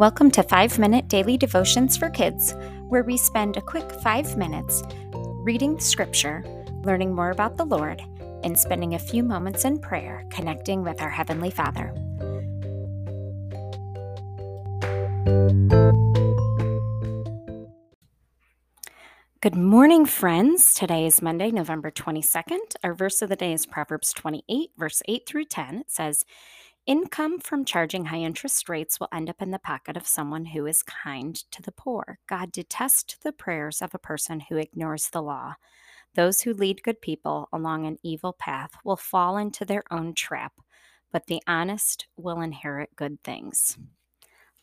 Welcome to 5 Minute Daily Devotions for Kids, where we spend a quick 5 minutes reading Scripture, learning more about the Lord, and spending a few moments in prayer connecting with our Heavenly Father. Good morning, friends. Today is Monday, November 22nd. Our verse of the day is Proverbs 28, verse 8 through 10. It says, Income from charging high interest rates will end up in the pocket of someone who is kind to the poor. God detests the prayers of a person who ignores the law. Those who lead good people along an evil path will fall into their own trap, but the honest will inherit good things.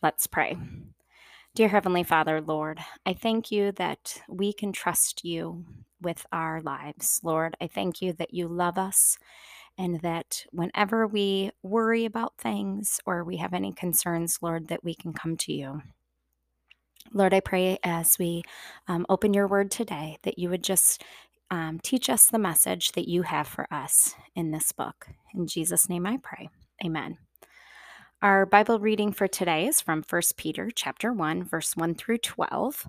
Let's pray. Dear Heavenly Father, Lord, I thank you that we can trust you with our lives. Lord, I thank you that you love us and that whenever we worry about things or we have any concerns, Lord, that we can come to you. Lord, I pray as we um, open your word today that you would just um, teach us the message that you have for us in this book. In Jesus' name I pray. Amen. Our Bible reading for today is from 1 Peter chapter 1 verse 1 through 12.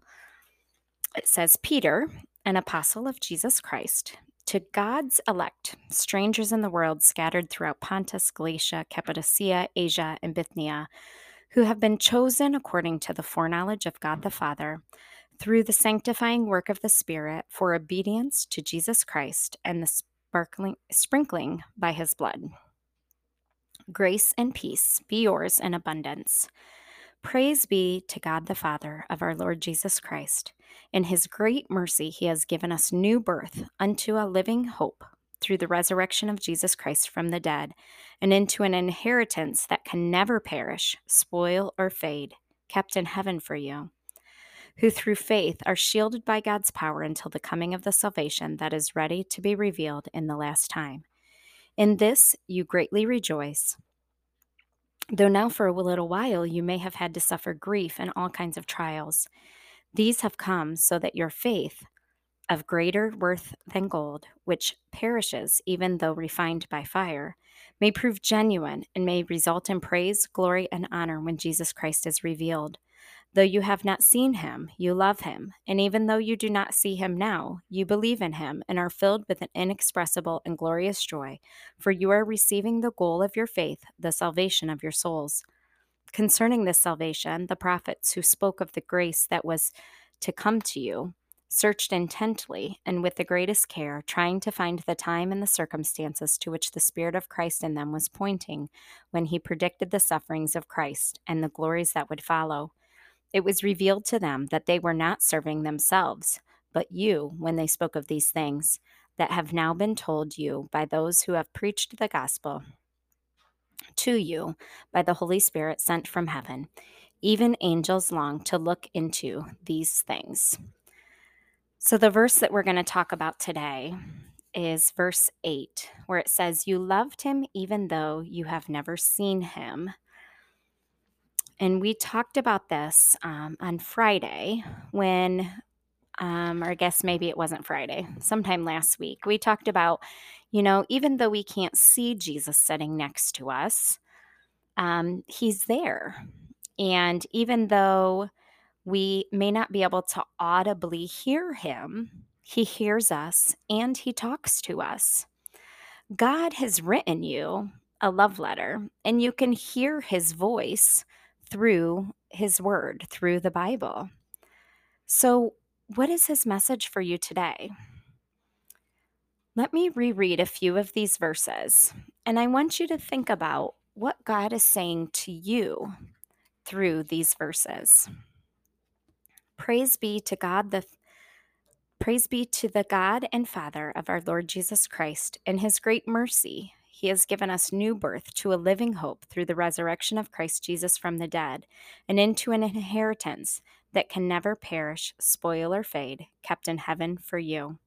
It says Peter, an apostle of Jesus Christ, to God's elect, strangers in the world scattered throughout Pontus, Galatia, Cappadocia, Asia, and Bithynia, who have been chosen according to the foreknowledge of God the Father, through the sanctifying work of the Spirit, for obedience to Jesus Christ and the sparkling, sprinkling by his blood. Grace and peace be yours in abundance. Praise be to God the Father of our Lord Jesus Christ. In his great mercy, he has given us new birth unto a living hope through the resurrection of Jesus Christ from the dead, and into an inheritance that can never perish, spoil, or fade, kept in heaven for you, who through faith are shielded by God's power until the coming of the salvation that is ready to be revealed in the last time. In this you greatly rejoice though now for a little while you may have had to suffer grief and all kinds of trials. These have come so that your faith, of greater worth than gold, which perishes even though refined by fire, may prove genuine and may result in praise, glory, and honor when Jesus Christ is revealed. Though you have not seen him, you love him. And even though you do not see him now, you believe in him and are filled with an inexpressible and glorious joy, for you are receiving the goal of your faith, the salvation of your souls. Concerning this salvation, the prophets who spoke of the grace that was to come to you searched intently and with the greatest care, trying to find the time and the circumstances to which the Spirit of Christ in them was pointing when he predicted the sufferings of Christ and the glories that would follow. It was revealed to them that they were not serving themselves, but you when they spoke of these things that have now been told you by those who have preached the gospel to you by the Holy Spirit sent from heaven. Even angels long to look into these things. So, the verse that we're going to talk about today is verse 8, where it says, You loved him even though you have never seen him. And we talked about this um, on Friday when, um, or I guess maybe it wasn't Friday, sometime last week. We talked about, you know, even though we can't see Jesus sitting next to us, um, he's there. And even though we may not be able to audibly hear him, he hears us and he talks to us. God has written you a love letter, and you can hear his voice through his word, through the Bible. So, what is his message for you today? Let me reread a few of these verses, and I want you to think about what God is saying to you through these verses. Praise be to God the Praise be to the God and Father of our Lord Jesus Christ. In his great mercy, he has given us new birth to a living hope through the resurrection of Christ Jesus from the dead, and into an inheritance that can never perish, spoil, or fade, kept in heaven for you.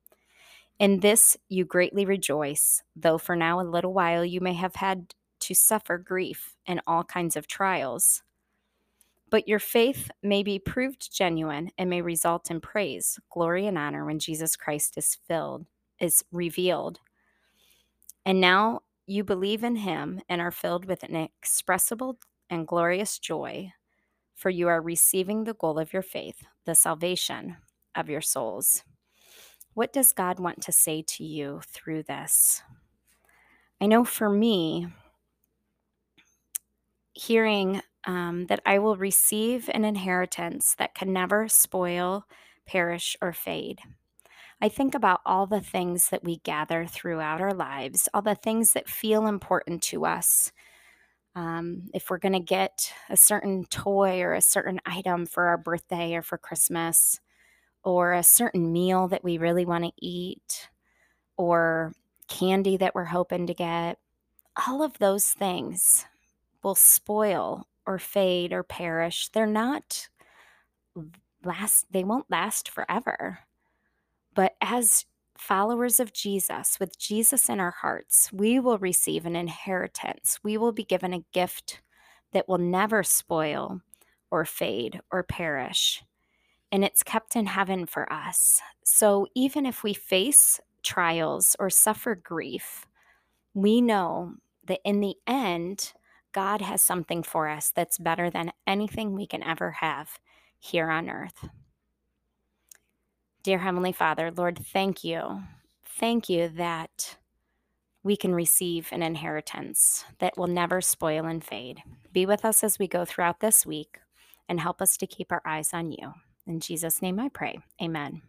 In this you greatly rejoice, though for now a little while you may have had to suffer grief and all kinds of trials. But your faith may be proved genuine and may result in praise, glory, and honor when Jesus Christ is filled, is revealed. And now you believe in him and are filled with an inexpressible and glorious joy, for you are receiving the goal of your faith, the salvation of your souls. What does God want to say to you through this? I know for me, hearing um, that I will receive an inheritance that can never spoil, perish, or fade. I think about all the things that we gather throughout our lives, all the things that feel important to us. Um, if we're going to get a certain toy or a certain item for our birthday or for Christmas, or a certain meal that we really want to eat, or candy that we're hoping to get, all of those things will spoil or fade or perish. They're not last, they won't last forever. But as followers of Jesus, with Jesus in our hearts, we will receive an inheritance. We will be given a gift that will never spoil or fade or perish. And it's kept in heaven for us. So even if we face trials or suffer grief, we know that in the end, God has something for us that's better than anything we can ever have here on earth. Dear Heavenly Father, Lord, thank you. Thank you that we can receive an inheritance that will never spoil and fade. Be with us as we go throughout this week and help us to keep our eyes on you. In Jesus' name I pray. Amen.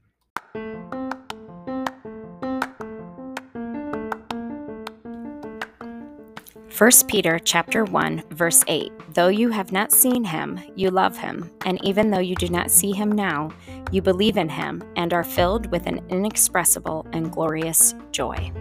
1 Peter chapter 1 verse 8 Though you have not seen him you love him. And even though you do not see him now you believe in him and are filled with an inexpressible and glorious joy